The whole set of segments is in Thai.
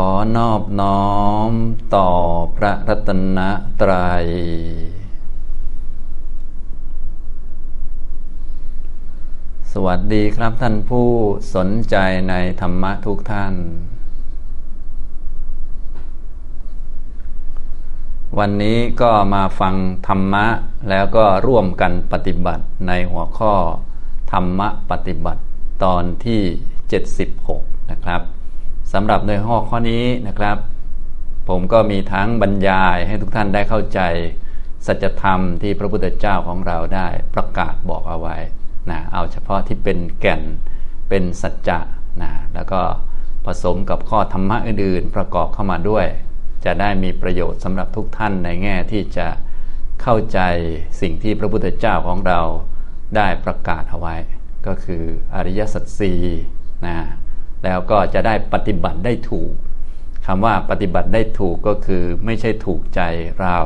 อนอบน้อมต่อพระรัตนตรัย สวัสดีครับท่านผู้สนใจในธรรมะทุกท่าน วันนี้ก็มาฟังธรรมะแล้วก็ร่วมกันปฏิบัติในหัวข้อธรรมะปฏิบัติตอนที่ 76 นะครับ สำหรับในหัวข้อนี้นะครับ ผมก็มีทั้งบรรยายให้ทุกท่านได้เข้าใจ สัจธรรมที่พระพุทธเจ้าของเราได้ประกาศบอกเอาไว้นะเอาเฉพาะที่เป็นแก่นเป็นสัจจะนะแล้วก็ผสมกับข้อธรรมะอื่นๆ ประกอบเข้ามาด้วย จะได้มีประโยชน์สำหรับทุกท่านในแง่ที่จะเข้าใจสิ่งที่พระพุทธเจ้าของเราได้ประกาศเอาไว้ ก็คืออริยสัจสี่นะ แล้วก็จะได้ปฏิบัติได้ถูกคำว่าปฏิบัติได้ถูกก็คือไม่ใช่ถูกใจเรา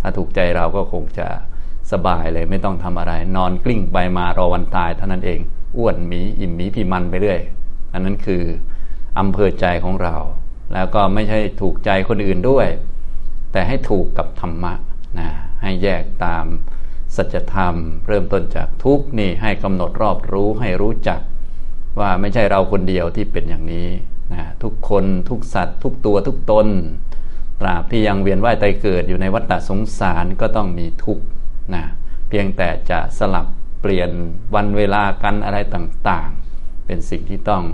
ถ้าถูกใจเราก็คงจะสบายเลยไม่ต้องทำอะไร นอนกลิ้งไปมารอวันตายเท่านั้นเองอ้วนหมีอิ่มหมีพิมันไปเรื่อยอันนั้นคืออำเภอใจของเรา แล้วก็ไม่ใช่ถูกใจคนอื่นด้วย แต่ให้ถูกกับธรรมะนะให้แยกตามสัจธรรม เริ่มต้นจากทุกนี่ให้กำหนดรอบรู้ให้รู้จัก ว่าไม่ใช่เราคนเดียวที่เป็นอย่างนี้นะทุกคนทุกสัตว์ ทุกตัวทุกตนตราบที่ยังเวียนว่ายตายเกิดอยู่ในวัฏสงสารก็ต้องมีทุกข์นะเพียงแต่จะสลับเปลี่ยนวันเวลากันอะไรต่างๆ เป็นสิ่งที่ต้อง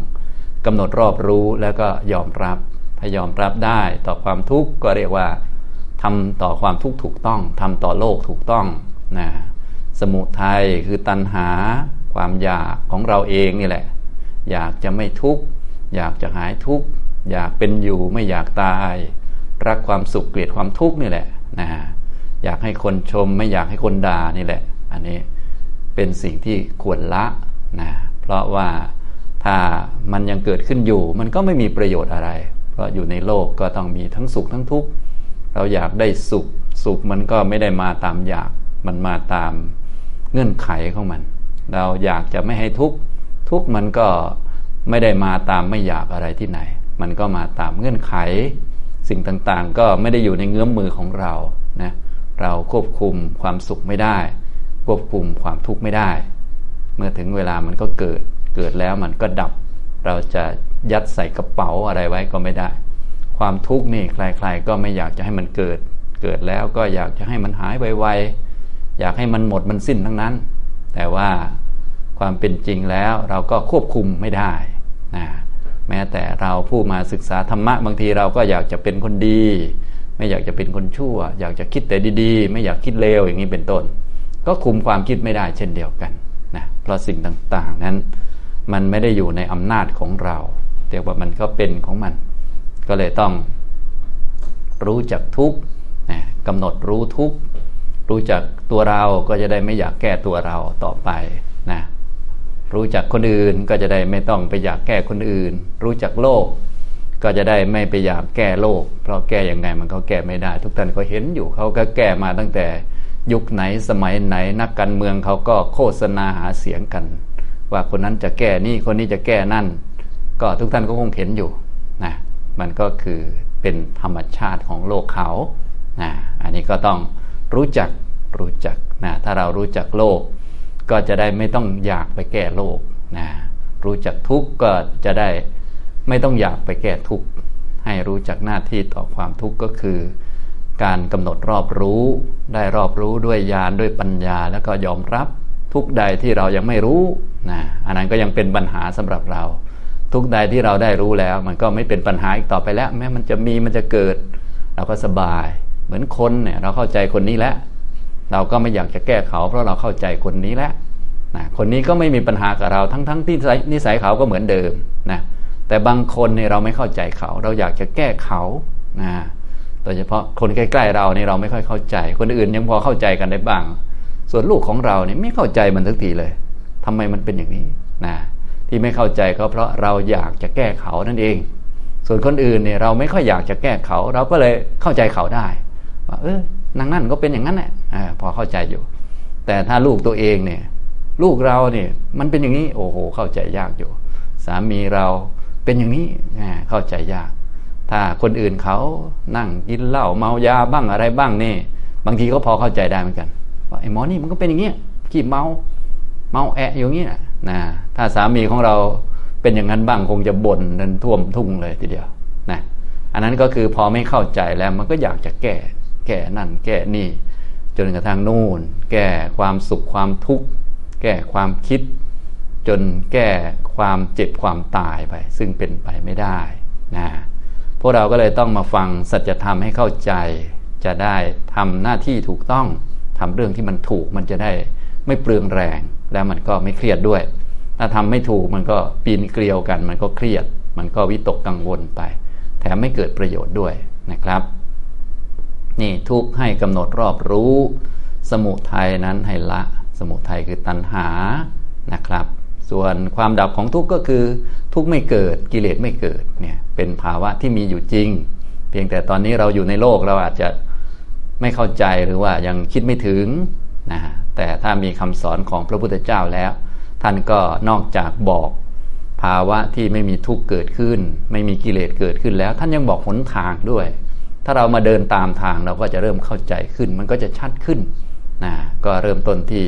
กำหนดรอบรู้แล้วก็ยอมรับถ้ายอมรับได้ต่อความทุกข์ก็เรียกว่าทำต่อความทุกข์ถูกต้องทำต่อโลกถูกต้องนะสมุทัยคือตัณหาความอยากของเราเองนี่แหละ อยากจะไม่ทุกข์อยากจะหายทุกข์อยากเป็นอยู่ไม่อยากตาย รักความสุขเกลียดความทุกข์นี่แหละนะอยากให้คนชมไม่อยากให้คนด่านี่แหละ อันนี้เป็นสิ่งที่ควรละนะเพราะว่าถ้ามันยังเกิดขึ้นอยู่ มันก็ไม่มีประโยชน์อะไร เพราะอยู่ในโลกก็ต้องมีทั้งสุขทั้งทุกข์เราอยากได้สุขสุขมันก็ไม่ได้มาตามอยากมันมาตามเงื่อนไขของมัน เราอยากจะไม่ให้ทุกข์ ทุกมันก็ไม่ได้มาตามไม่อยากอะไรที่ไหน มันก็มาตามเงื่อนไข สิ่งต่างๆ ก็ไม่ได้อยู่ในเงื้อมมือของเรานะเราควบคุมความสุขไม่ได้ ควบคุมความทุกข์ไม่ได้ เมื่อถึงเวลามันก็เกิดเกิดแล้วมันก็ดับ เราจะยัดใส่กระเป๋าอะไรไว้ก็ไม่ได้ ความทุกข์นี่ใครๆก็ไม่อยากจะให้มันเกิด เกิดแล้วก็อยากจะให้มันหายไวๆอยากให้มันหมดมันสิ้นทั้งนั้น แต่ว่า ความเป็นจริงแล้วเราก็ควบคุมไม่ได้นะแม้แต่เราผู้มาศึกษาธรรมะบางทีเราก็อยากจะเป็นคนดี ไม่อยากจะเป็นคนชั่ว อยากจะคิดแต่ดีๆ ไม่อยากคิดเลวอย่างนี้เป็นต้น ก็คุมความคิดไม่ได้เช่นเดียวกันนะเพราะสิ่งต่างๆนั้น มันไม่ได้อยู่ในอำนาจของเราเรียกว่ามันก็เป็นของมัน ก็เลยต้องรู้จักทุกนะกำหนดรู้ทุกรู้จักตัวเราก็จะได้ไม่อยากแก้ตัวเราต่อไป รู้จักคนอื่นก็จะได้ไม่ต้องไปอยากแก้คนอื่น รู้จักโลก ก็จะได้ไม่ไปอยากแก้โลก เพราะแก้ยังไงมันก็แก้ไม่ได้ ทุกท่านก็เห็นอยู่เขาก็แก้มาตั้งแต่ยุคไหนสมัยไหนนักการเมืองเขาก็โฆษณาหาเสียงกัน ว่าคนนั้นจะแก้นี่คนนี้จะแก้นั่น ก็ทุกท่านก็คงเห็นอยู่นะมันก็คือเป็นธรรมชาติของโลกเขานะอันนี้ก็ต้องรู้จักรู้จักนะถ้าเรารู้จักโลก ก็จะได้ไม่ต้องอยากไปแก้โลกนะรู้จักทุกข์ก็จะได้ไม่ต้องอยากไปแก้ทุกข์ให้รู้จักหน้าที่ต่อความทุกข์ก็คือ การกำหนดรอบรู้ ได้รอบรู้ด้วยญาณด้วยปัญญาแล้วก็ยอมรับทุกใดที่เรายังไม่รู้นะอันนั้นก็ยังเป็นปัญหาสำหรับเรา ทุกใดที่เราได้รู้แล้ว มันก็ไม่เป็นปัญหาอีกต่อไปแล้ว แม้มันจะมีมันจะเกิด เราก็สบาย เหมือนคนเนี่ยเราเข้าใจคนนี้แล้ว เราก็ไม่อยากจะแก้เขา เพราะเราเข้าใจคนนี้แล้วนะคนนี้ก็ไม่มีปัญหากับเราทั้งๆทที่นิสัยเขาก็เหมือนเดิมนะแต่บางคนเนี่ยเราไม่เข้าใจเขา เราอยากจะแก้เขานะโดยเฉพาะคนใกล้ๆเราเนี่ยเราไม่ค่อยเข้าใจ คนอื่นยังพอเข้าใจกันได้บ้าง ส่วนลูกของเราเนี่ยไม่เข้าใจมันทักทีเลยทำไมมันเป็นอย่างนี้นะที่ไม่เข้าใจก็เพราะเราอยากจะแก้เขานั่นเอง ส่วนคนอื่นเนี่ยเราไม่ค่อยอยากจะแก้เขา เราก็เลยเข้าใจเขาได้ว่าเออ นางนั่นก็เป็นอย่างนั้นแหละพอเข้าใจอยู่ แต่ถ้าลูกตัวเองเนี่ย ลูกเราเนี่ยมันเป็นอย่างนี้โอ้โห เข้าใจยากอยู่ สามีเราเป็นอย่างนี้เข้าใจยาก ถ้าคนอื่นเขานั่งกินเหล้าเมายาบ้างอะไรบ้างนี่ บางทีก็พอเข้าใจได้เหมือนกันว่าไอ้หมอนี่มันก็เป็นอย่างเงี้ยขี้เมาเมาแอะอย่างนี้นะนะถ้าสามีของเราเป็นอย่างนั้นบ้างคงจะบ่นนันท่วมทุ่งเลยทีเดียวนะอันนั้นก็คือพอไม่เข้าใจแล้วมันก็อยากจะแก้ แก้นั่นแก้นี่ จนกระทั่งนู่น แก้ความสุขความทุกข์แก้ความคิด จนแก้ความเจ็บความตายไป ซึ่งเป็นไปไม่ได้นะพวกเราก็เลยต้องมาฟังสัจธรรมให้เข้าใจ จะได้ทำหน้าที่ถูกต้องทำเรื่องที่มันถูกมันจะได้ไม่เปลืองแรง แล้วมันก็ไม่เครียดด้วย ถ้าทำไม่ถูกมันก็ปีนเกลียวกัน มันก็เครียด มันก็วิตกกังวลไป แถมไม่เกิดประโยชน์ด้วยนะครับ นี่ทุกให้กำหนดรอบรู้ สมุทัยนั้นให้ละ สมุทัยคือตัณหานะครับ ส่วนความดับของทุกข์ก็คือ ทุกข์ไม่เกิดกิเลสไม่เกิดเนี่ยเป็นภาวะที่มีอยู่จริง เพียงแต่ตอนนี้เราอยู่ในโลกเราอาจจะไม่เข้าใจหรือว่ายังคิดไม่ถึงนะแต่ถ้ามีคำสอนของพระพุทธเจ้าแล้ว ท่านก็นอกจากบอกภาวะที่ไม่มีทุกข์เกิดขึ้น ไม่มีกิเลสเกิดขึ้นแล้ว ท่านยังบอกหนทางด้วย ถ้าเรามาเดินตามทางเราก็จะเริ่มเข้าใจขึ้น มันก็จะชัดขึ้นนะก็เริ่มต้นที่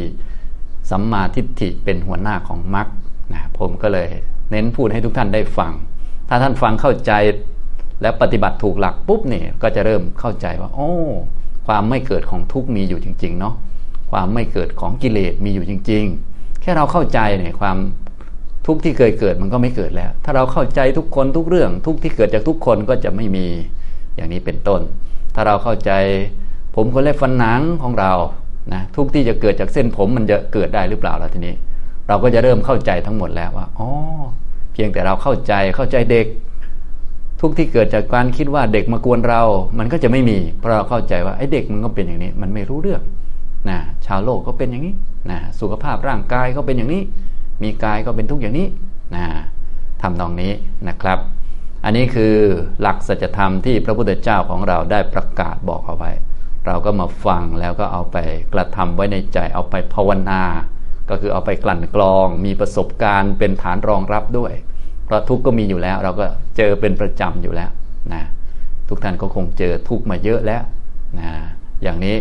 สัมมาทิฏฐิเป็นหัวหน้าของมรรคนะผมก็เลยเน้นพูดให้ทุกท่านได้ฟัง ถ้าท่านฟังเข้าใจแล้วปฏิบัติถูกหลักปุ๊บเนี่ยก็จะเริ่มเข้าใจว่า โอ้ ความไม่เกิดของทุกมีอยู่จริงๆเนาะความไม่เกิดของกิเลสมีอยู่จริง ๆ แค่เราเข้าใจเนี่ยความทุกที่เคยเกิดมันก็ไม่เกิดแล้ว ถ้าเราเข้าใจทุกคนทุกเรื่อง ทุกที่เกิดจากทุกคนก็จะไม่มี อย่างนี้เป็นต้น ถ้าเราเข้าใจผมคนเล็บฟันหนังของเรานะทุกที่จะเกิดจากเส้นผมมันจะเกิดได้หรือเปล่าล่ะทีนี้ เราก็จะเริ่มเข้าใจทั้งหมดแล้วว่าอ๋อเพียงแต่เราเข้าใจเข้าใจเด็ก ทุกที่เกิดจากการคิดว่าเด็กมากวนเรา มันก็จะไม่มี เพราะเราเข้าใจว่าไอ้เด็กมันก็เป็นอย่างนี้ มันไม่รู้เรื่องนะชาวโลกก็เป็นอย่างนี้นะสุขภาพร่างกายก็เป็นอย่างนี้ มีกายก็เป็นทุกอย่างนี้นะทำตรงนี้นะครับ อันนี้คือหลักสัจธรรมที่พระพุทธเจ้าของเราได้ประกาศบอกเอาไว้ เราก็มาฟังแล้วก็เอาไปกระทำไว้ในใจเอาไปภาวนา ก็คือเอาไปกลั่นกรอง มีประสบการณ์เป็นฐานรองรับด้วย เพราะทุกข์ก็มีอยู่แล้ว เราก็เจอเป็นประจำอยู่แล้วนะทุกท่านก็คงเจอทุกข์มาเยอะแล้วนะอย่างนี้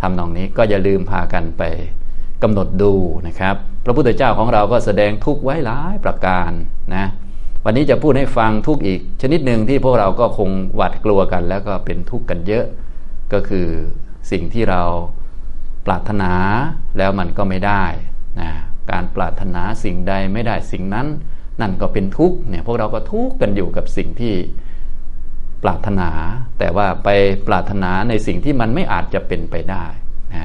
ทำนองนี้ก็อย่าลืมพากันไปกำหนดดูนะครับ พระพุทธเจ้าของเราก็แสดงทุกไว้หลายประการนะ วันนี้จะพูดให้ฟังทุกอีก ชนิดหนึ่งที่พวกเราก็คงหวาดกลัวกัน แล้วก็เป็นทุกข์กันเยอะ ก็คือสิ่งที่เราปรารถนาแล้วมันก็ไม่ได้นะการปรารถนาสิ่งใดไม่ได้สิ่งนั้น นั่นก็เป็นทุกข์เนี่ยพวกเราก็ทุกข์กันอยู่กับสิ่งที่ปรารถนา แต่ว่าไปปรารถนาในสิ่งที่มันไม่อาจจะเป็นไปได้นะ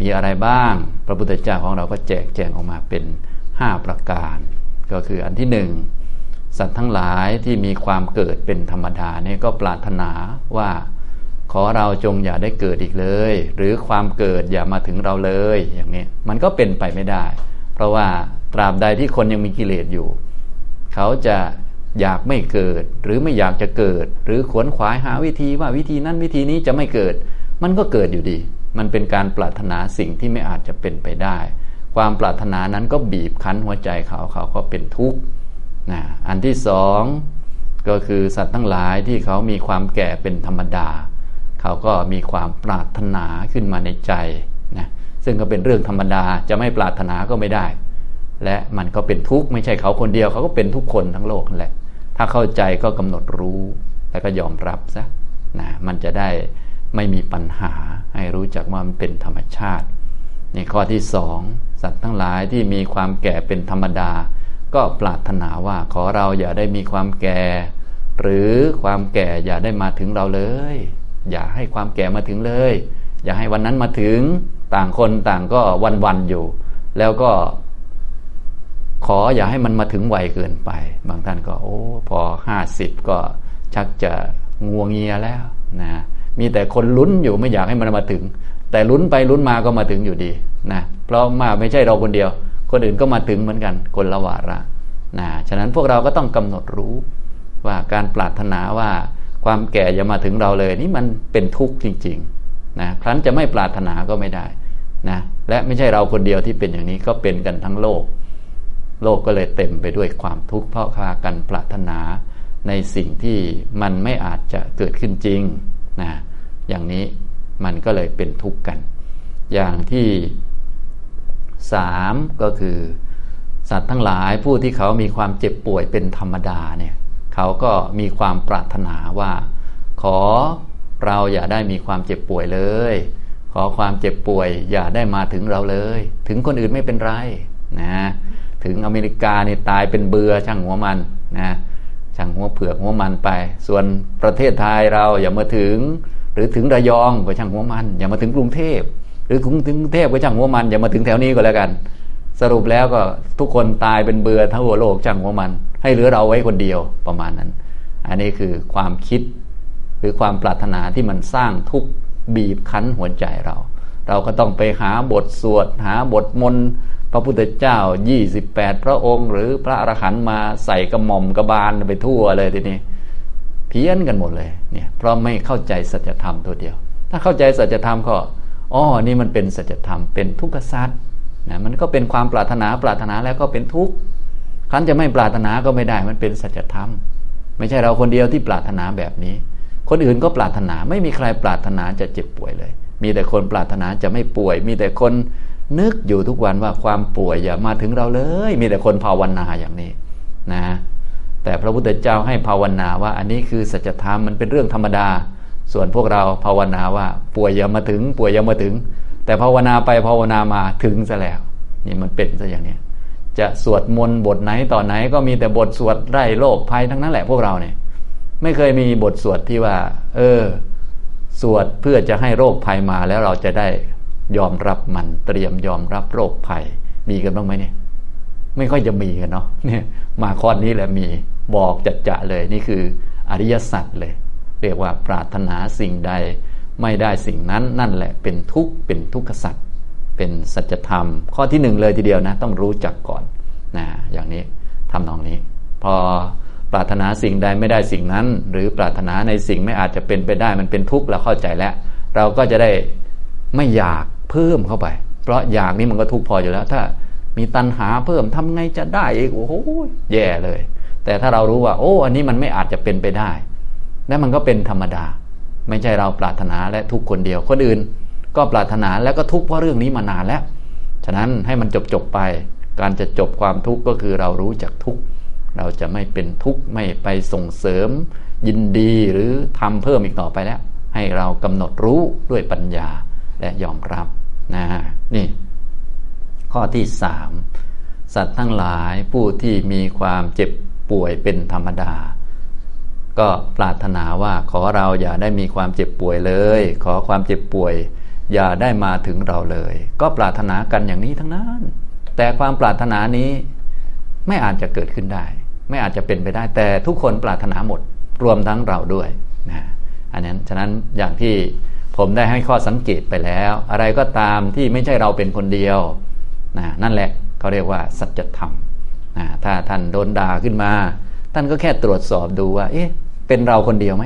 มีอะไรบ้าง พระพุทธเจ้าของเราก็แจกแจงออกมาเป็น 5 ประการ ก็คืออันที่หนึ่ง สัตว์ทั้งหลายที่มีความเกิดเป็นธรรมดาเนี่ยก็ปรารถนาว่า ขอเราจงอย่าได้เกิดอีกเลย หรือความเกิดอย่ามาถึงเราเลยอย่างนี้มันก็เป็นไปไม่ได้ เพราะว่าตราบใดที่คนยังมีกิเลสอยู่ เขาจะอยากไม่เกิด หรือไม่อยากจะเกิด หรือขวนขวายหาวิธีว่าวิธีนั้นวิธีนี้จะไม่เกิด มันก็เกิดอยู่ดี มันเป็นการปรารถนาสิ่งที่ไม่อาจจะเป็นไปได้ ความปรารถนานั้นก็บีบคั้นหัวใจเขาเขาก็เป็นทุกข์ นะอันที่สองก็คือสัตว์ทั้งหลายที่เขามีความแก่เป็นธรรมดา เขาก็มีความปรารถนาขึ้นมาในใจนะซึ่งก็เป็นเรื่องธรรมดาจะไม่ปรารถนาก็ไม่ได้ และมันก็เป็นทุกข์ไม่ใช่เขาคนเดียวเขาก็เป็นทุกคนทั้งโลกนั่นแหละ ถ้าเข้าใจก็กำหนดรู้แล้วก็ยอมรับซะนะมันจะได้ไม่มีปัญหาให้รู้จักว่ามันเป็นธรรมชาตินี่ข้อที่สองสัตว์ทั้งหลายที่มีความแก่เป็นธรรมดา ก็ปรารถนาว่าขอเราอย่าได้มีความแก่ หรือความแก่อย่าได้มาถึงเราเลย อย่าให้ความแก่มาถึงเลย อย่าให้วันนั้นมาถึงต่างคนต่างก็วันๆอยู่ แล้วก็ ขออย่าให้มันมาถึงไวเกินไป บางท่านก็ โอ้พอห้าสิบก็ชักจะงัวงเงียแล้วนะมีแต่คนลุ้นอยู่ไม่อยากให้มันมาถึง แต่ลุ้นไปลุ้นมาก็มาถึงอยู่ดีนะเพราะมาไม่ใช่เราคนเดียว คนอื่นก็มาถึงเหมือนกันคนละวาระนะฉะนั้นพวกเราก็ต้องกำหนดรู้ว่าการปรารถนาว่าความแก่จะมาถึงเราเลยนี่มันเป็นทุกข์จริงๆนะครั้นจะไม่ปรารถนาก็ไม่ได้นะและไม่ใช่เราคนเดียวที่เป็นอย่างนี้ก็เป็นกันทั้งโลก โลกก็เลยเต็มไปด้วยความทุกข์เพราะพากันปรารถนาในสิ่งที่มันไม่อาจจะเกิดขึ้นจริงนะอย่างนี้มันก็เลยเป็นทุกข์กัน อย่างที่ สามก็คือ สัตว์ทั้งหลายผู้ที่เขามีความเจ็บป่วยเป็นธรรมดาเนี่ยเขาก็มีความปรารถนาว่า ขอเราอย่าได้มีความเจ็บป่วยเลย ขอความเจ็บป่วยอย่าได้มาถึงเราเลย ถึงคนอื่นไม่เป็นไรนะถึงอเมริกานี่ตายเป็นเบือช่างหัวมันนะช่างหัวเผือกหัวมันไป ส่วนประเทศไทยเราอย่ามาถึง หรือถึงระยองก็ช่างหัวมัน อย่ามาถึงกรุงเทพ หรือถึงกรุงเทพก็ช่างหัวมันอย่ามาถึงแถวนี้ก็แล้วกัน สรุปแล้วก็ทุกคนตายเป็นเบือทั้งหัวโลกช่างหัวมัน ให้เหลือเราไว้คนเดียวประมาณนั้น อันนี้คือความคิดหรือความปรารถนาที่มันสร้างทุกบีบคั้นหัวใจเรา เราก็ต้องไปหาบทสวด หาบทมนต์พระพุทธเจ้า 28 พระองค์ หรือพระอรหันต์มาใส่กระหม่อมกระบาลไปทั่วเลยทีนี้เพี้ยนกันหมดเลยเนี่ยเพราะไม่เข้าใจสัจธรรมตัวเดียว ถ้าเข้าใจสัจธรรมก็ อ๋อนี่มันเป็นสัจธรรมเป็นทุกขสัจนะมันก็เป็นความปรารถนาปรารถนาแล้วก็เป็นทุกข์คันจะไม่ปรารถนาก็ไม่ได้มันเป็นสัจธรรม ไม่ใช่เราคนเดียวที่ปรารถนาแบบนี้ คนอื่นก็ปรารถนาไม่มีใครปรารถนาจะเจ็บป่วยเลย มีแต่คนปรารถนาจะไม่ป่วย มีแต่คนนึกอยู่ทุกวันว่าความป่วยอย่ามาถึงเราเลย มีแต่คนภาวนาอย่างนี้นะแต่พระพุทธเจ้าให้ภาวนาว่าอันนี้คือสัจธรรมมันเป็นเรื่องธรรมดา ส่วนพวกเราภาวนาว่าป่วยอย่ามาถึง ป่วยอย่ามาถึง แต่ภาวนาไปภาวนามาถึงซะแล้วนี่มันเป็นซะอย่างนี้จะสวดมนต์บทไหนต่อไหนก็มีแต่บทสวดไล่โรคภัยทั้งนั้นแหละพวกเราเนี่ย ไม่เคยมีบทสวดที่ว่า เออ สวดเพื่อจะให้โรคภัยมาแล้วเราจะได้ยอมรับมันเตรียมยอมรับโรคภัยมีกันบ้างไหมเนี่ย ไม่ค่อยจะมีกันเนาะเนี่ย มาข้อนี้แหละมีบอกจัดจะเลยนี่คืออริยสัจเลย เรียกว่าปรารถนาสิ่งใด ไม่ได้สิ่งนั้นนั่นแหละเป็นทุกข์เป็นทุกขสัจเป็นสัจธรรม ข้อที่หนึ่งเลยทีเดียวนะ ต้องรู้จักก่อนนะอย่างนี้ทำนองนี้ พอปรารถนาสิ่งใดไม่ได้สิ่งนั้น หรือปรารถนาในสิ่งไม่อาจจะเป็นไปได้มันเป็นทุกข์เราเข้าใจแล้ว เราก็จะได้ไม่อยากเพิ่มเข้าไป เพราะอยากนี่มันก็ทุกข์พออยู่แล้ว ถ้ามีตัณหาเพิ่มทำไงจะได้อีกโอ้โหแย่เลย แต่ถ้าเรารู้ว่า โอ้ อันนี้มันไม่อาจจะเป็นไปได้ และมันก็เป็นธรรมดา ไม่ใช่เราปรารถนาและทุกคนเดียวคนอื่น ก็ปรารถนาแล้วก็ทุกข์เพราะเรื่องนี้มานานแล้ว ฉะนั้นให้มันจบจบไป การจะจบความทุกข์ก็คือเรารู้จักทุกข์เราจะไม่เป็นทุกข์ไม่ไปส่งเสริม ยินดีหรือทำเพิ่มอีกต่อไปแล้ว ให้เรากำหนดรู้ด้วยปัญญาและยอมรับนะนี่ ข้อที่สามสัตว์ทั้งหลายผู้ที่มีความเจ็บป่วยเป็นธรรมดา ก็ปรารถนาว่าขอเราอย่าได้มีความเจ็บป่วยเลย ขอความเจ็บป่วย อย่าได้มาถึงเราเลย ก็ปรารถนากันอย่างนี้ทั้งนั้น แต่ความปรารถนานี้ไม่อาจจะเกิดขึ้นได้ ไม่อาจจะเป็นไปได้ แต่ทุกคนปรารถนาหมดรวมทั้งเราด้วยนะอันนั้นฉะนั้นอย่างที่ผมได้ให้ข้อสังเกตไปแล้ว อะไรก็ตามที่ไม่ใช่เราเป็นคนเดียวนะนั่นแหละเขาเรียกว่าสัจธรรมนะถ้าท่านโดนด่าขึ้นมา ท่านก็แค่ตรวจสอบดูว่า เอ๊ะ เป็นเราคนเดียวไหม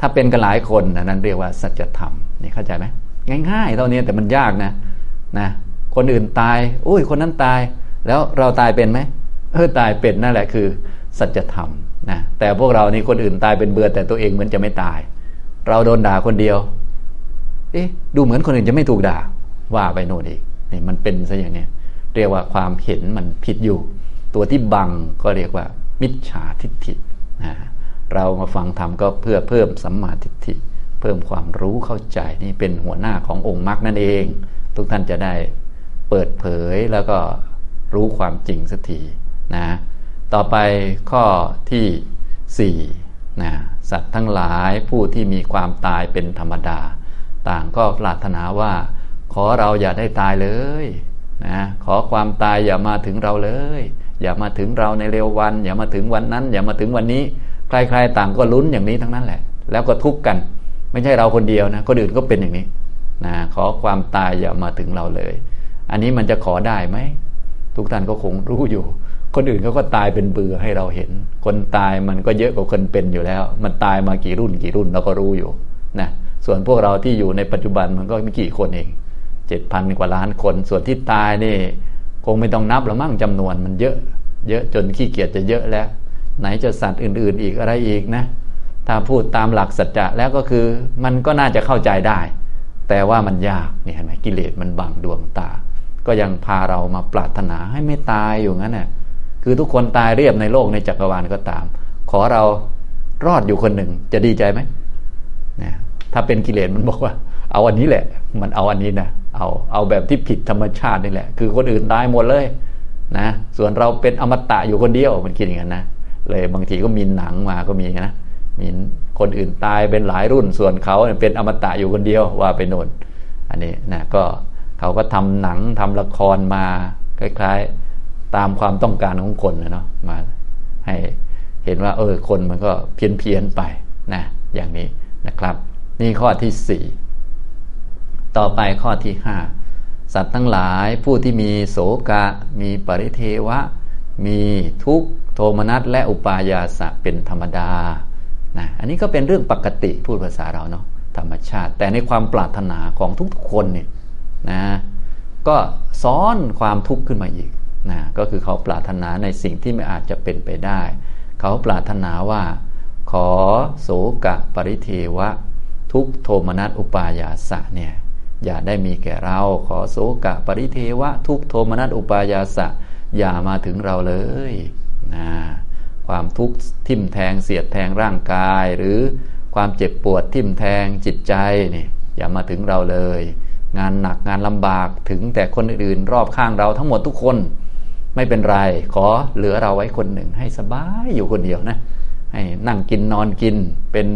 ถ้าเป็นกันหลายคนนั่นเรียกว่าสัจธรรมนี่เข้าใจไหมง่ายๆเท่านี้แต่มันยากนะนะคนอื่นตายอุ้ยคนนั้นตาย แล้วเราตายเป็นไหมเออตายเป็นนั่นแหละคือ สัจธรรมนะแต่พวกเรานี่คนอื่นตายเป็นเบื่อแต่ตัวเองเหมือนจะไม่ตาย เราโดนด่าคนเดียว เอ๊ะดูเหมือนคนอื่นจะไม่ถูกด่า ว่าไปโน่นอีกนี่มันเป็นซะอย่างนี้เรียกว่าความเห็นมันผิดอยู่ ตัวที่บังก็เรียกว่า มิจฉาทิฏฐินะ เรามาฟังธรรมก็เพื่อเพิ่มสัมมาทิฏฐิ เพิ่มความรู้เข้าใจนี่เป็นหัวหน้าขององค์มรรคนั่นเอง ทุกท่านจะได้เปิดเผยแล้วก็รู้ความจริงสักทีนะต่อไปข้อที่สี่นะสัตว์ทั้งหลายผู้ที่มีความตายเป็นธรรมดา ต่างก็ปรารถนาว่า ขอเราอย่าได้ตายเลยนะขอความตายอย่ามาถึงเราเลย อย่ามาถึงเราในเร็ววัน อย่ามาถึงวันนั้น อย่ามาถึงวันนี้ ใครๆต่างก็ลุ้นอย่างนี้ทั้งนั้นแหละ แล้วก็ทุกข์กัน ไม่ใช่เราคนเดียวนะคนอื่นก็เป็นอย่างนี้นะขอความตายอย่ามาถึงเราเลย อันนี้มันจะขอได้ไหมทุกท่านก็คงรู้อยู่ คนอื่นเขาก็ตายเป็นเบื่อให้เราเห็น คนตายมันก็เยอะกว่าคนเป็นอยู่แล้ว มันตายมากี่รุ่นกี่รุ่นเราก็รู้อยู่นะส่วนพวกเราที่อยู่ในปัจจุบันมันก็ไม่กี่คนเองเจ็ดพันกว่าล้านคน ส่วนที่ตายนี่ คงไม่ต้องนับแล้วมั่งจำนวนมันเยอะ เยอะจนขี้เกียจจะเยอะแล้ว ไหนจะสัตว์อื่น ๆ อีกอะไรอีกนะ ถ้าพูดตามหลักสัจจะแล้วก็คือมันก็น่าจะเข้าใจได้ แต่ว่ามันยากนี่เห็นไหมกิเลสมันบังดวงตา ก็ยังพาเรามาปรารถนาให้ไม่ตายอยู่งั้นน่ะคือทุกคนตายเรียบในโลกในจักรวาลก็ตาม ขอเรารอดอยู่คนหนึ่งจะดีใจไหมนะถ้าเป็นกิเลสมันบอกว่า เอาอันนี้แหละ มันเอาอันนี้นะเอาเอาแบบที่ผิดธรรมชาตินี่แหละ คือคนอื่นตายหมดเลยนะส่วนเราเป็นอมตะอยู่คนเดียวมันคิดอย่างนั้นนะ เลยบางทีก็มีหนังมาก็มีนะมีคนอื่นตายเป็นหลายรุ่นส่วนเขาเป็นอมตะอยู่คนเดียวว่าไปโน่นอันนี้นะก็เขาก็ทำหนังทำละครมาคล้ายๆ ตามความต้องการของคนนะเนาะมาให้เห็นว่าเออคนมันก็เพี้ยนเพียนไปนะอย่างนี้นะครับ นี่ข้อที่สี่ต่อไปข้อที่ห้าสัตว์ทั้งหลายผู้ที่มีโสกะ มีปริเทวะ มีทุกโทมนัสและอุปายาสะเป็นธรรมดานะอันนี้ก็เป็นเรื่องปกติพูดภาษาเราเนาะธรรมชาติ แต่ในความปรารถนาของทุกๆคนเนี่ยนะก็ซ้อนความทุกข์ขึ้นมาอีกนะก็คือเขาปรารถนาในสิ่งที่ไม่อาจจะเป็นไปได้ เขาปรารถนาว่า ขอโสกะปริเทวะ ทุกโทมนัสอุปายาสะเนี่ยอย่าได้มีแก่เราขอโสกะปริเทวะ ทุกโทมนัสอุปายาสะ อย่ามาถึงเราเลยนะความทุกข์ทิ่มแทงเสียดแทงร่างกาย หรือความเจ็บปวดทิ่มแทงจิตใจนี่อย่ามาถึงเราเลย งานหนักงานลำบากถึงแต่คนอื่นรอบข้างเราทั้งหมดทุกคนไม่เป็นไร ขอเหลือเราไว้คนหนึ่งให้สบายอยู่คนเดียวนะ ให้นั่งกินนอนกินเป็น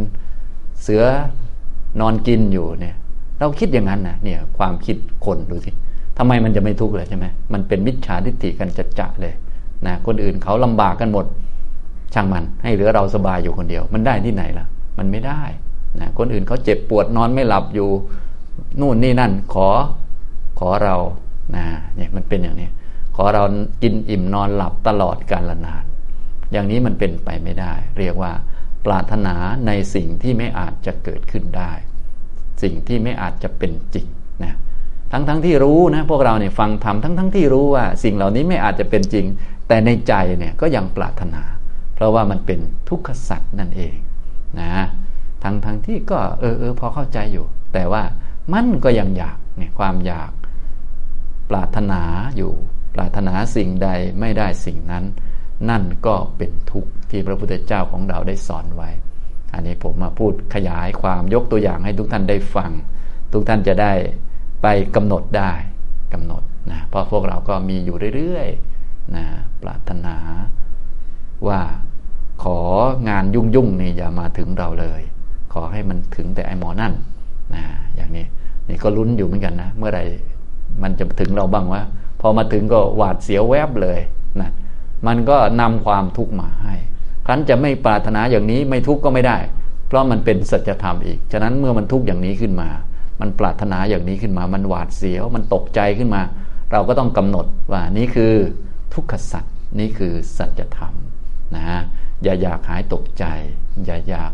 เสือนอนกินอยู่เนี่ย เราคิดอย่างนั้นนะเนี่ยความคิดคนดูสิ ทำไมมันจะไม่ทุกข์เลยใช่ไหมมันเป็นมิจฉาทิฏฐิกันจะจะเลยนะคนอื่นเขาลำบากกันหมด ช่างมันให้เหลือเราสบายอยู่คนเดียว มันได้ที่ไหนล่ะ มันไม่ได้นะคนอื่นเขาเจ็บปวดนอนไม่หลับอยู่นู่นนี่นั่น ขอขอเรานะเนี่ยมันเป็นอย่างนี้ ขอเรากินอิ่มนอนหลับตลอดกาลนาน อย่างนี้มันเป็นไปไม่ได้ เรียกว่า ปรารถนาในสิ่งที่ไม่อาจจะเกิดขึ้นได้ สิ่งที่ไม่อาจจะเป็นจริงนะ ทั้งทั้งที่รู้นะพวกเราเนี่ยฟังธรรมทั้งทั้งที่รู้ว่าสิ่งเหล่านี้ไม่อาจจะเป็นจริง แต่ในใจเนี่ยก็ยังปรารถนา เพราะว่ามันเป็นทุกขสัตว์นั่นเองนะทั้งทั้งที่ก็เออเออพอเข้าใจอยู่ แต่ว่ามันก็ยังอยากเนี่ยความอยากปรารถนาอยู่ ปรารถนาสิ่งใดไม่ได้สิ่งนั้น นั่นก็เป็นทุกข์ที่พระพุทธเจ้าของเราได้สอนไว้ อันนี้ผมมาพูดขยายความยกตัวอย่างให้ทุกท่านได้ฟัง ทุกท่านจะได้ ไปกำหนดได้กำหนดนะเพราะพวกเราก็มีอยู่เรื่อยๆนะปรารถนาว่าของานยุ่งๆนี่อย่ามาถึงเราเลย ขอให้มันถึงแต่ไอ้หมอนั่นนะอย่างนี้นี่ก็ลุ้นอยู่เหมือนกันนะ เมื่อไรมันจะถึงเราบ้างว่าพอมาถึงก็หวาดเสียวแวบเลยนะมันก็นำความทุกข์มาให้ครั้นจะไม่ปรารถนาอย่างนี้ไม่ทุกข์ก็ไม่ได้ เพราะมันเป็นสัจธรรมอีก ฉะนั้นเมื่อมันทุกข์อย่างนี้ขึ้นมา มันปรารถนาอย่างนี้ขึ้นมา มันหวาดเสียว มันตกใจขึ้นมา เราก็ต้องกำหนดว่านี่คือทุกขสัจนี่คือสัจธรรมนะอย่าอยากหายตกใจ อย่าอยาก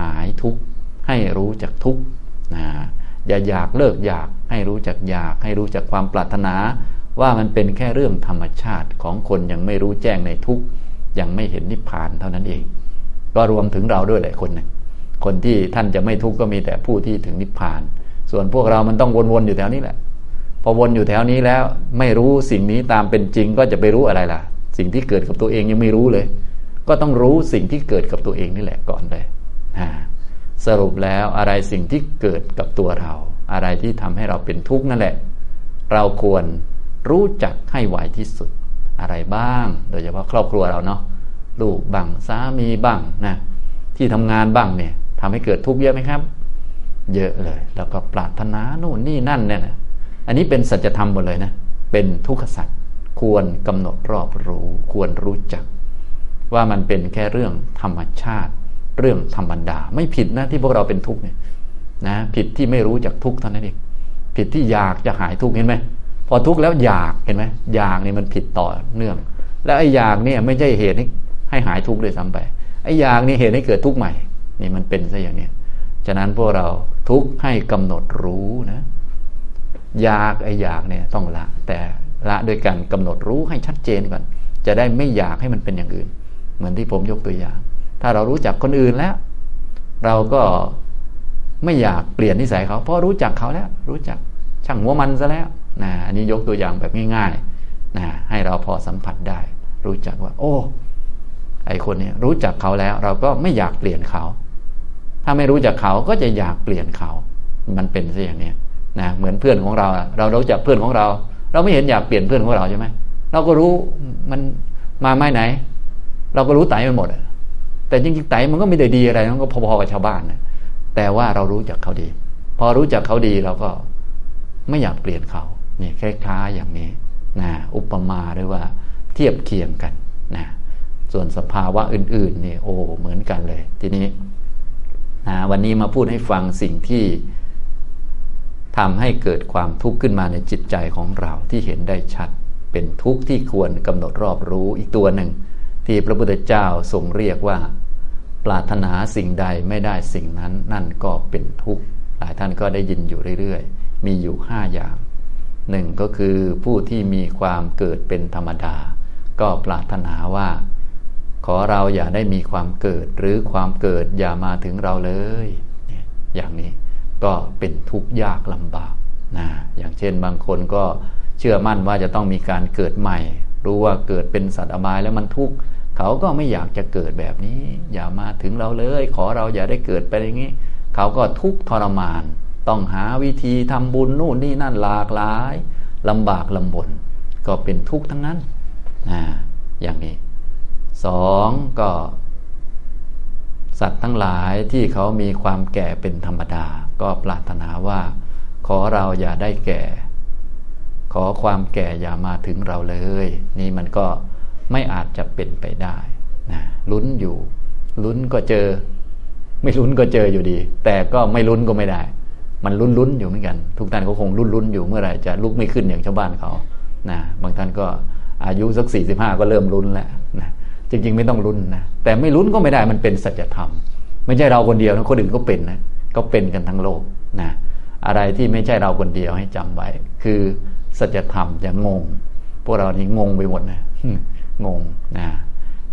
หายทุกข์ให้รู้จักทุกข์นะอย่าอยากเลิกอยากให้รู้จักอยาก ให้รู้จักความปรารถนา ว่ามันเป็นแค่เรื่องธรรมชาติของคนยังไม่รู้แจ้งในทุกข์ยังไม่เห็นนิพพานเท่านั้นเอง ก็รวมถึงเราด้วยหลายคนนะคนที่ท่านจะไม่ทุกข์ก็มีแต่ผู้ที่ถึงนิพพาน ส่วนพวกเรามันต้องวนๆอยู่แถวนี้แหละ พอวนอยู่แถวนี้แล้ว ไม่รู้สิ่งนี้ตามเป็นจริงก็จะไปรู้อะไรล่ะ สิ่งที่เกิดกับตัวเองยังไม่รู้เลย ก็ต้องรู้สิ่งที่เกิดกับตัวเองนี่แหละก่อนเลยสรุปแล้วอะไรสิ่งที่เกิดกับตัวเรา อะไรที่ทำให้เราเป็นทุกข์นั่นแหละ เราควรรู้จักให้ไวที่สุดอะไรบ้าง โดยเฉพาะครอบครัวเราเนาะลูกบ้างสามีบ้างนะที่ทำงานบ้างเนี่ยทำให้เกิดทุกข์เยอะไหมครับ เยอะเลย แล้วก็ปรารถนาโน่นนี่นั่นเนี่ยนะอันนี้เป็นสัจธรรมหมดเลยนะ เป็นทุกขสัจควรกำหนดรอบรู้ ควรรู้จัก ว่ามันเป็นแค่เรื่องธรรมชาติ เรื่องธรรมดา ไม่ผิดนะที่พวกเราเป็นทุกข์เนี่ยนะผิดที่ไม่รู้จักทุกข์เท่านั้นเองผิดที่อยากจะหายทุกข์เห็นไหมพอทุกข์แล้วอยากเห็นไหมอยากนี่มันผิดต่อเนื่อง แล้วไอ้อยากเนี่ยไม่ใช่เหตุให้ให้หายทุกข์เลยซ้ำไปไอ้อยากนี่เหตุให้เกิดทุกข์ใหม่นี่มันเป็นซะอย่างนี้ ฉะนั้นพวกเราทุกให้กำหนดรู้นะอยากไอ้อยากเนี่ยต้องละ แต่ละด้วยการกำหนดรู้ให้ชัดเจนก่อนจะได้ไม่อยากให้มันเป็นอย่างอื่น เหมือนที่ผมยกตัวอย่าง ถ้าเรารู้จักคนอื่นแล้ว เราก็ไม่อยากเปลี่ยนนิสัยเขา เพราะรู้จักเขาแล้ว รู้จักช่างหัวมันซะแล้วนะอันนี้ยกตัวอย่างแบบง่ายๆนะให้เราพอสัมผัสได้ รู้จักว่า โอ้ ไอคนนี้รู้จักเขาแล้ว เราก็ไม่อยากเปลี่ยนเขา ถ้าไม่รู้จักเขาก็จะอยากเปลี่ยนเขา มันเป็นซะอย่างนี้นะเหมือนเพื่อนของเรา เรารู้จักเพื่อนของเรา เราไม่เห็นอยากเปลี่ยนเพื่อนของเราใช่ไหมเราก็รู้มันมาไม่ไหน เราก็รู้ไตมันหมดแต่จริงๆไตมันก็ไม่ได้ดีอะไรมันก็พอๆกับชาวบ้านนะแต่ว่าเรารู้จักเขาดี พอรู้จักเขาดีเราก็ไม่อยากเปลี่ยนเขาเนี่ยคล้ายๆอย่างนี้นะอุปมาหรือว่าเทียบเคียงกันนะส่วนสภาวะอื่นๆเนี่ยโอ้เหมือนกันเลย ทีนี้ นะวันนี้มาพูดให้ฟังสิ่งที่ทำให้เกิดความทุกข์ขึ้นมาในจิตใจของเราที่เห็นได้ชัด เป็นทุกข์ที่ควรกำหนดรอบรู้อีกตัวหนึ่ง ที่พระพุทธเจ้าทรงเรียกว่า ปรารถนาสิ่งใดไม่ได้สิ่งนั้นนั่นก็เป็นทุกข์ หลายท่านก็ได้ยินอยู่เรื่อยๆ มีอยู่ห้าอย่างหนึ่งก็คือผู้ที่มีความเกิดเป็นธรรมดา ก็ปรารถนาว่า ขอเราอย่าได้มีความเกิด หรือความเกิดอย่ามาถึงเราเลย อย่างนี้ก็เป็นทุกข์ยากลำบากนะอย่างเช่นบางคนก็เชื่อมั่นว่าจะต้องมีการเกิดใหม่ รู้ว่าเกิดเป็นสัตว์อบายแล้วมันทุกข์เขาก็ไม่อยากจะเกิดแบบนี้ อย่ามาถึงเราเลย ขอเราอย่าได้เกิดไปอย่างนี้ เขาก็ทุกข์ทรมาน ต้องหาวิธีทำบุญนู่นนี่นั่นหลากหลายลำบากลำบน ก็เป็นทุกข์ทั้งนั้นนะอย่างนี้ สองก็สัตว์ทั้งหลายที่เขามีความแก่เป็นธรรมดา ก็ปรารถนาว่า ขอเราอย่าได้แก่ ขอความแก่อย่ามาถึงเราเลย นี่มันก็ไม่อาจจะเป็นไปได้นะลุ้นอยู่ ลุ้นก็เจอ ไม่ลุ้นก็เจออยู่ดี แต่ก็ไม่ลุ้นก็ไม่ได้ มันลุ้นลุ้นอยู่เหมือนกัน ทุกท่านก็คงลุ้นลุ้นอยู่เมื่อไหร่จะลุกไม่ขึ้นอย่างชาวบ้านเขานะบางท่านก็อายุสักสี่สิบห้าก็เริ่มลุ้นแล้วนะ จริง ๆ ไม่ต้องลุ้นนะแต่ไม่ลุ้นก็ไม่ได้มันเป็นสัจธรรม ไม่ใช่เราคนเดียวนะคนอื่นก็เป็นนะก็เป็นกันทั้งโลกนะอะไรที่ไม่ใช่เราคนเดียวให้จำไว้ คือสัจธรรมอย่างงง พวกเรานี่งงไปหมดนะงงนะ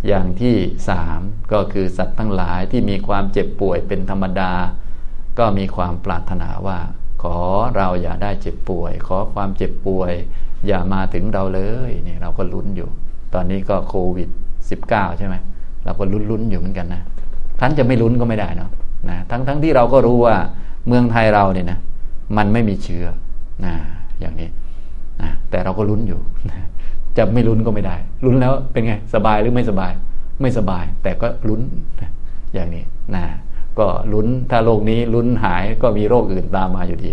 อย่างที่สามก็คือสัตว์ทั้งหลายที่มีความเจ็บป่วยเป็นธรรมดา ก็มีความปรารถนาว่า ขอเราอย่าได้เจ็บป่วย ขอความเจ็บป่วย อย่ามาถึงเราเลยเนี่ยเราก็ลุ้นอยู่ ตอนนี้ก็โควิด 19 ใช่ไหมเราก็ลุ้นๆอยู่เหมือนกันนะท่านจะไม่ลุ้นก็ไม่ได้เนาะนะทั้งทั้งที่เราก็รู้ว่าเมืองไทยเราเนี่ยนะมันไม่มีเชื้อนะอย่างนี้นะแต่เราก็ลุ้นอยู่นะจะไม่ลุ้นก็ไม่ได้ลุ้นแล้วเป็นไงสบายหรือไม่สบาย ไม่สบาย แต่ก็ลุ้นนะอย่างนี้นะก็ลุ้นถ้าโรคนี้ลุ้นหายก็มีโรคอื่นตามมาอยู่ดี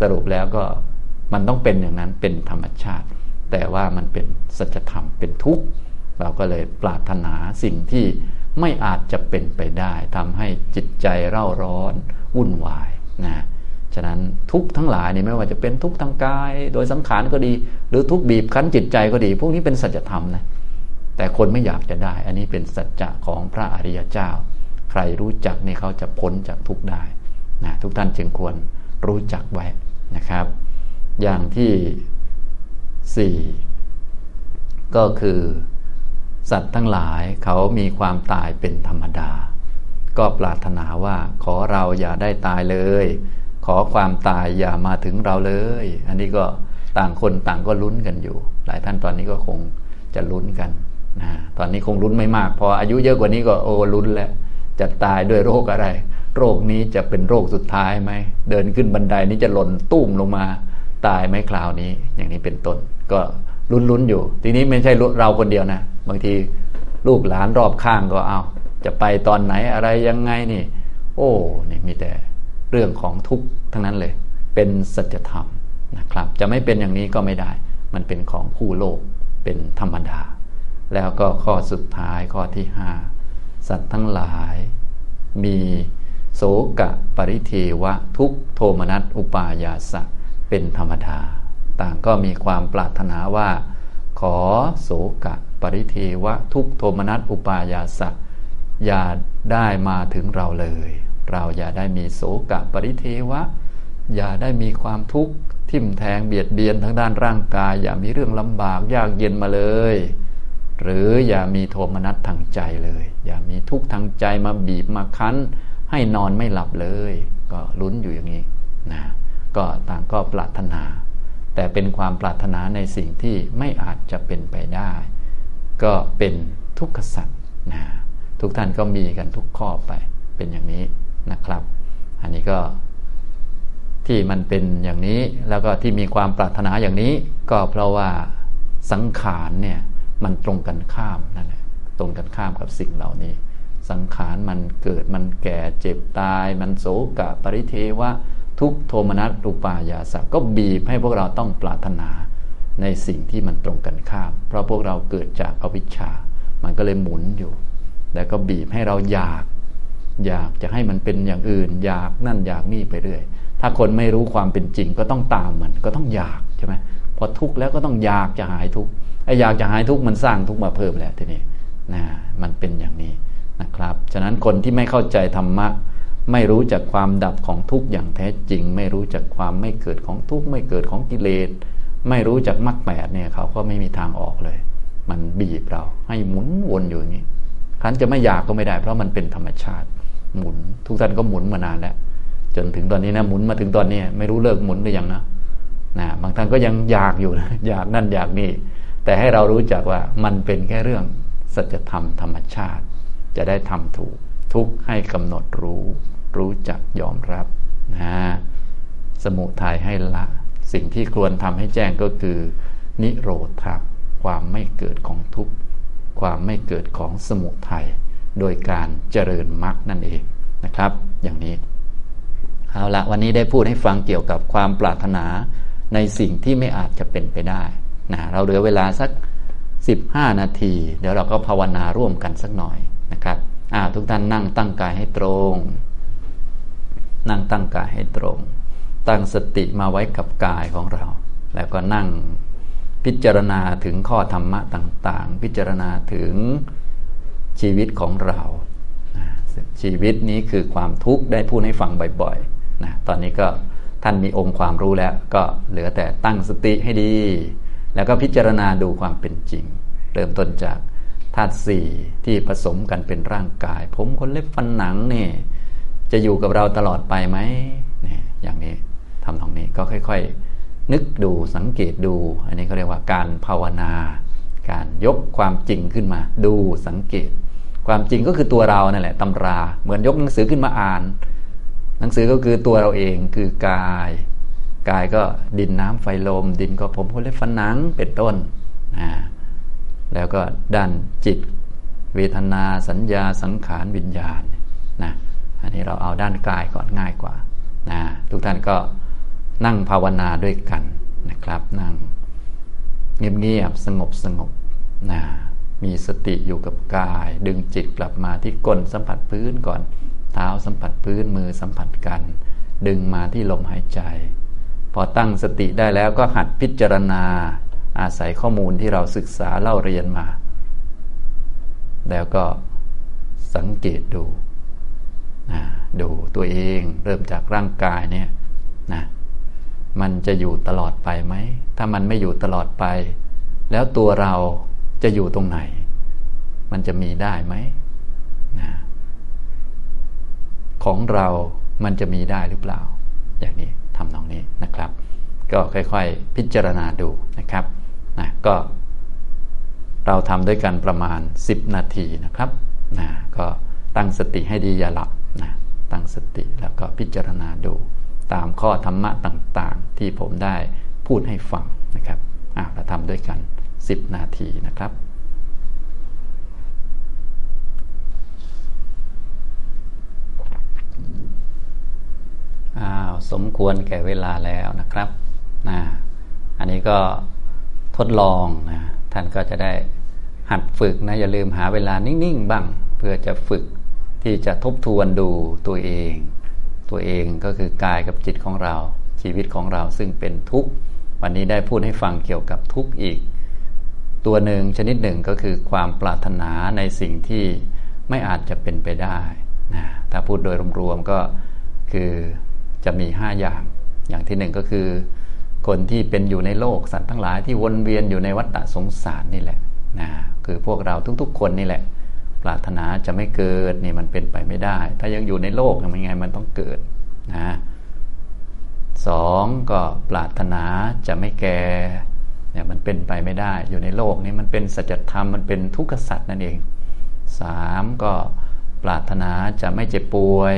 สรุปแล้วก็มันต้องเป็นอย่างนั้นเป็นธรรมชาติ แต่ว่ามันเป็นสัจธรรมเป็นทุกข์ เราก็เลยปรารถนาสิ่งที่ไม่อาจจะเป็นไปได้ทำให้จิตใจเร่าร้อนวุ่นวายนะฉะนั้นทุกทั้งหลายนี่ไม่ว่าจะเป็นทุกทางกาย โดยสังขารก็ดี หรือทุกบีบคั้นจิตใจก็ดี พวกนี้เป็นสัจธรรมนะแต่คนไม่อยากจะได้ อันนี้เป็นสัจจะของพระอริยเจ้า ใครรู้จักนี่เขาจะพ้นจากทุกได้นะทุกท่านจึงควรรู้จักไว้นะครับ อย่างที่สี่ก็คือ สัตว์ทั้งหลายเขามีความตายเป็นธรรมดา ก็ปรารถนาว่าขอเราอย่าได้ตายเลย ขอความตายอย่ามาถึงเราเลย อันนี้ก็ต่างคนต่างก็ลุ้นกันอยู่ หลายท่านตอนนี้ก็คงจะลุ้นกันนะตอนนี้คงลุ้นไม่มาก พออายุเยอะกว่านี้ก็โอ้ลุ้นแล้วจะตายด้วยโรคอะไร โรคนี้จะเป็นโรคสุดท้ายไหม เดินขึ้นบันไดนี้จะหล่นตุ้มลงมาตายไหมคราวนี้ อย่างนี้เป็นต้น ก็ลุ้นๆอยู่ ทีนี้ไม่ใช่เราคนเดียวนะ บางทีลูกหลานรอบข้างก็เอา จะไปตอนไหนอะไรยังไงนี่ โอ้นี่มีแต่เรื่องของทุกข์ทั้งนั้นเลย เป็นสัจธรรมนะครับ จะไม่เป็นอย่างนี้ก็ไม่ได้ มันเป็นของคู่โลกเป็นธรรมดา แล้วก็ข้อสุดท้ายข้อที่ห้าสัตว์ทั้งหลาย มีโสกะปริเทวะทุกโทมนัสอุปายาสะเป็นธรรมดา ต่างก็มีความปรารถนาว่า ขอโสกะ ปริเทวะทุกโทมนัสอุปายาสะอย่าได้มาถึงเราเลย เราอย่าได้มีโสกะปริเทวะ อย่าได้มีความทุกข์ทิ่มแทงเบียดเบียนทางด้านร่างกาย อย่ามีเรื่องลำบากยากเย็นมาเลย หรืออย่ามีโทมนัสทางใจเลย อย่ามีทุกข์ทางใจมาบีบมาคั้น ให้นอนไม่หลับเลย ก็ลุ้นอยู่อย่างนี้นะก็ต่างก็ปรารถนา แต่เป็นความปรารถนาในสิ่งที่ไม่อาจจะเป็นไปได้ ก็เป็นทุกขสัตว์นะทุกท่านก็มีกันทุกข้อไปเป็นอย่างนี้นะครับ อันนี้ก็ที่มันเป็นอย่างนี้แล้วก็ที่มีความปรารถนาอย่างนี้ ก็เพราะว่าสังขารเนี่ยมันตรงกันข้ามนั่นแหละตรงกันข้ามกับสิ่งเหล่านี้ สังขารมันเกิดมันแก่เจ็บตาย มันโศกะปริเทวะทุกโทมนัสรูปายาสัก็บีบให้พวกเราต้องปรารถนา ในสิ่งที่มันตรงกันข้าม เพราะพวกเราเกิดจากอวิชชา มันก็เลยหมุนอยู่ แล้วก็บีบให้เราอยาก อยากจะให้มันเป็นอย่างอื่น อยากนั่นอยากนี่ไปเรื่อย ถ้าคนไม่รู้ความเป็นจริงก็ต้องตามมัน ก็ต้องอยากใช่ไหมพอทุกข์แล้วก็ต้องอยากจะหายทุกข์ ไอ้อยากจะหายทุกข์มันสร้างทุกข์มาเพิ่มแล้วทีนี้นะมันเป็นอย่างนี้นะครับ ฉะนั้นคนที่ไม่เข้าใจธรรมะไม่รู้จักความดับของทุกข์อย่างแท้จริง ไม่รู้จักความไม่เกิดของทุกข์ไม่เกิดของกิเลส ไม่รู้จักมรรคแปดเนี่ยเขาก็ไม่มีทางออกเลย มันบีบเรา ให้หมุนวนอยู่อย่างนี้คันจะไม่อยากก็ไม่ได้ เพราะมันเป็นธรรมชาติ หมุน ทุกท่านก็หมุนมานานแล้ว จนถึงตอนนี้นะหมุนมาถึงตอนนี้ไม่รู้เลิกหมุนหรือยังนะนะบางท่านก็ยังอยากอยู่นะอยากนั่นอยากนี่ แต่ให้เรารู้จักว่ามันเป็นแค่เรื่องสัจธรรมธรรมชาติ จะได้ทำถูก ทุกให้กำหนดรู้ รู้จักยอมรับนะสมุทัยให้ละ สิ่งที่ควรทำให้แจ้งก็คือ นิโรธะความไม่เกิดของทุกข์ความไม่เกิดของสมุทัยโดยการเจริญมรรคนั่นเองนะครับ อย่างนี้เอาละวันนี้ได้พูดให้ฟังเกี่ยวกับความปรารถนาในสิ่งที่ไม่อาจจะเป็นไปได้นะเราเหลือเวลาสัก 15 นาที เดี๋ยวเราก็ภาวนาร่วมกันสักหน่อยนะครับอ่าทุกท่านนั่งตั้งกายให้ตรง นั่งตั้งกายให้ตรง ตั้งสติมาไว้กับกายของเรา แล้วก็นั่งพิจารณาถึงข้อธรรมะต่างๆ พิจารณาถึงชีวิตของเรา ชีวิตนี้คือความทุกข์ได้พูดให้ฟังบ่อยๆนะตอนนี้ก็ท่านมีองค์ความรู้แล้วก็เหลือแต่ตั้งสติให้ดี แล้วก็พิจารณาดูความเป็นจริง เริ่มต้นจากธาตุสี่ที่ผสมกันเป็นร่างกาย ผมคนเล็บฟันหนังนี่จะอยู่กับเราตลอดไปไหมนี่อย่างนี้ทำตรงนี้ ก็ค่อย ๆ นึกดูสังเกตดู อันนี้เขาเรียกว่าการภาวนา การยกความจริงขึ้นมา ดูสังเกต ความจริงก็คือตัวเรานั่นแหละตำรา เหมือนยกหนังสือขึ้นมาอ่าน หนังสือก็คือตัวเราเองคือกาย กายก็ดินน้ำไฟลม ดินก็ผมก็เล็บฟันหนังเป็นต้นอ่าแล้วก็ด้านจิต เวทนาสัญญาสังขารวิญญาณนะอันนี้เราเอาด้านกายก่อนง่ายกว่านะทุกท่านก็ นั่งภาวนาด้วยกันนะครับ นั่งเงียบๆสงบสงบนะมีสติอยู่กับกาย ดึงจิตกลับมาที่ก้นสัมผัสพื้นก่อน เท้าสัมผัสพื้นมือสัมผัสกัน ดึงมาที่ลมหายใจ พอตั้งสติได้แล้วก็หัดพิจารณา อาศัยข้อมูลที่เราศึกษาเล่าเรียนมา แล้วก็สังเกตดูดูตัวเองเริ่มจากร่างกายเนี่ยนะ มันจะอยู่ตลอดไปไหม ถ้ามันไม่อยู่ตลอดไป แล้วตัวเราจะอยู่ตรงไหน มันจะมีได้ไหมนะของเรามันจะมีได้หรือเปล่า อย่างนี้ทำนองนี้นะครับ ก็ค่อยๆ พิจารณาดูนะครับนะก็เราทำด้วยกันประมาณ 10 นาทีนะครับนะก็ตั้งสติให้ดีอย่าหลับนะตั้งสติแล้วก็พิจารณาดู ตามข้อธรรมะต่างๆ ที่ผมได้พูดให้ฟังนะครับเราทำด้วยกัน 10 นาทีนะครับอ้าวสมควรแก่เวลาแล้วนะครับนะอันนี้ก็ทดลองนะท่านก็จะได้หัดฝึกนะอย่าลืมหาเวลานิ่ง ๆ บ้าง เพื่อจะฝึกที่จะทบทวนดูตัวเอง ตัวเองก็คือกายกับจิตของเรา ชีวิตของเราซึ่งเป็นทุกข์ วันนี้ได้พูดให้ฟังเกี่ยวกับทุกข์อีก ตัวหนึ่งชนิดหนึ่งก็คือความปรารถนาในสิ่งที่ไม่อาจจะเป็นไปได้นะถ้าพูดโดยรวมๆก็คือจะมีห้าอย่าง อย่างที่หนึ่งก็คือ คนที่เป็นอยู่ในโลกสัตว์ทั้งหลายที่วนเวียนอยู่ในวัฏฏะสงสารนี่แหละนะคือพวกเราทุกๆ คนนี่แหละ ปรารถนาจะไม่เกิดนี่มันเป็นไปไม่ได้ ถ้ายังอยู่ในโลกยังไงมันต้องเกิดนะสองก็ปรารถนาจะไม่แก่เนี่ยมันเป็นไปไม่ได้ อยู่ในโลกนี้มันเป็นสัจธรรมมันเป็นทุกขสัตว์นั่นเองสามก็ปรารถนาจะไม่เจ็บป่วย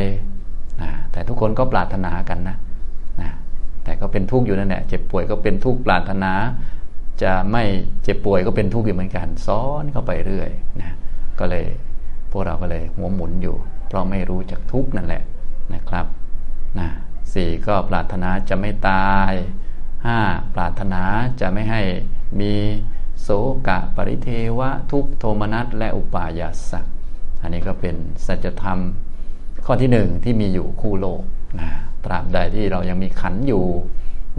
นะแต่ทุกคนก็ปรารถนากันนะนะแต่ก็เป็นทุกข์อยู่นั่นแหละเจ็บป่วยก็เป็นทุกข์ปรารถนา จะไม่เจ็บป่วยก็เป็นทุกข์อยู่เหมือนกัน ซ้อนเข้าไปเรื่อยนะ ก็เลยพวกเราก็เลยหัวหมุนอยู่ เพราะไม่รู้จักทุกข์นั่นแหละนะครับนะสี่ก็ปรารถนาจะไม่ตายห้าปรารถนาจะไม่ให้มีโสกะปริเทวะทุกโทมนัสและอุปายาสักอันนี้ก็เป็นสัจธรรมข้อที่หนึ่งที่มีอยู่คู่โลกนะตราบใดที่เรายังมีขันอยู่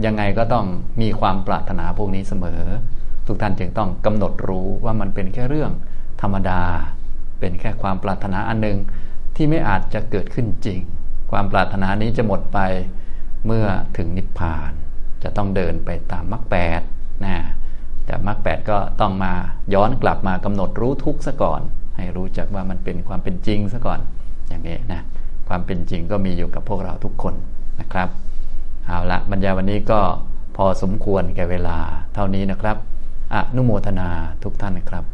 ยังไงก็ต้องมีความปรารถนาพวกนี้เสมอ ทุกท่านจึงต้องกำหนดรู้ว่ามันเป็นแค่เรื่อง ธรรมดา เป็นแค่ความปรารถนาอันหนึ่งที่ไม่อาจจะเกิดขึ้นจริง ความปรารถนานี้จะหมดไปเมื่อถึงนิพพาน จะต้องเดินไปตามมรรคแปดนะแต่มรรคแปดก็ต้องมาย้อนกลับมากำหนดรู้ทุกข์ซะก่อน ให้รู้จักว่ามันเป็นความเป็นจริงซะก่อนอย่างนี้นะความเป็นจริงก็มีอยู่กับพวกเราทุกคนนะครับเอาละบรรยายวันนี้ก็พอสมควรแก่เวลาเท่านี้นะครับ อนุโมทนาทุกท่านนะครับ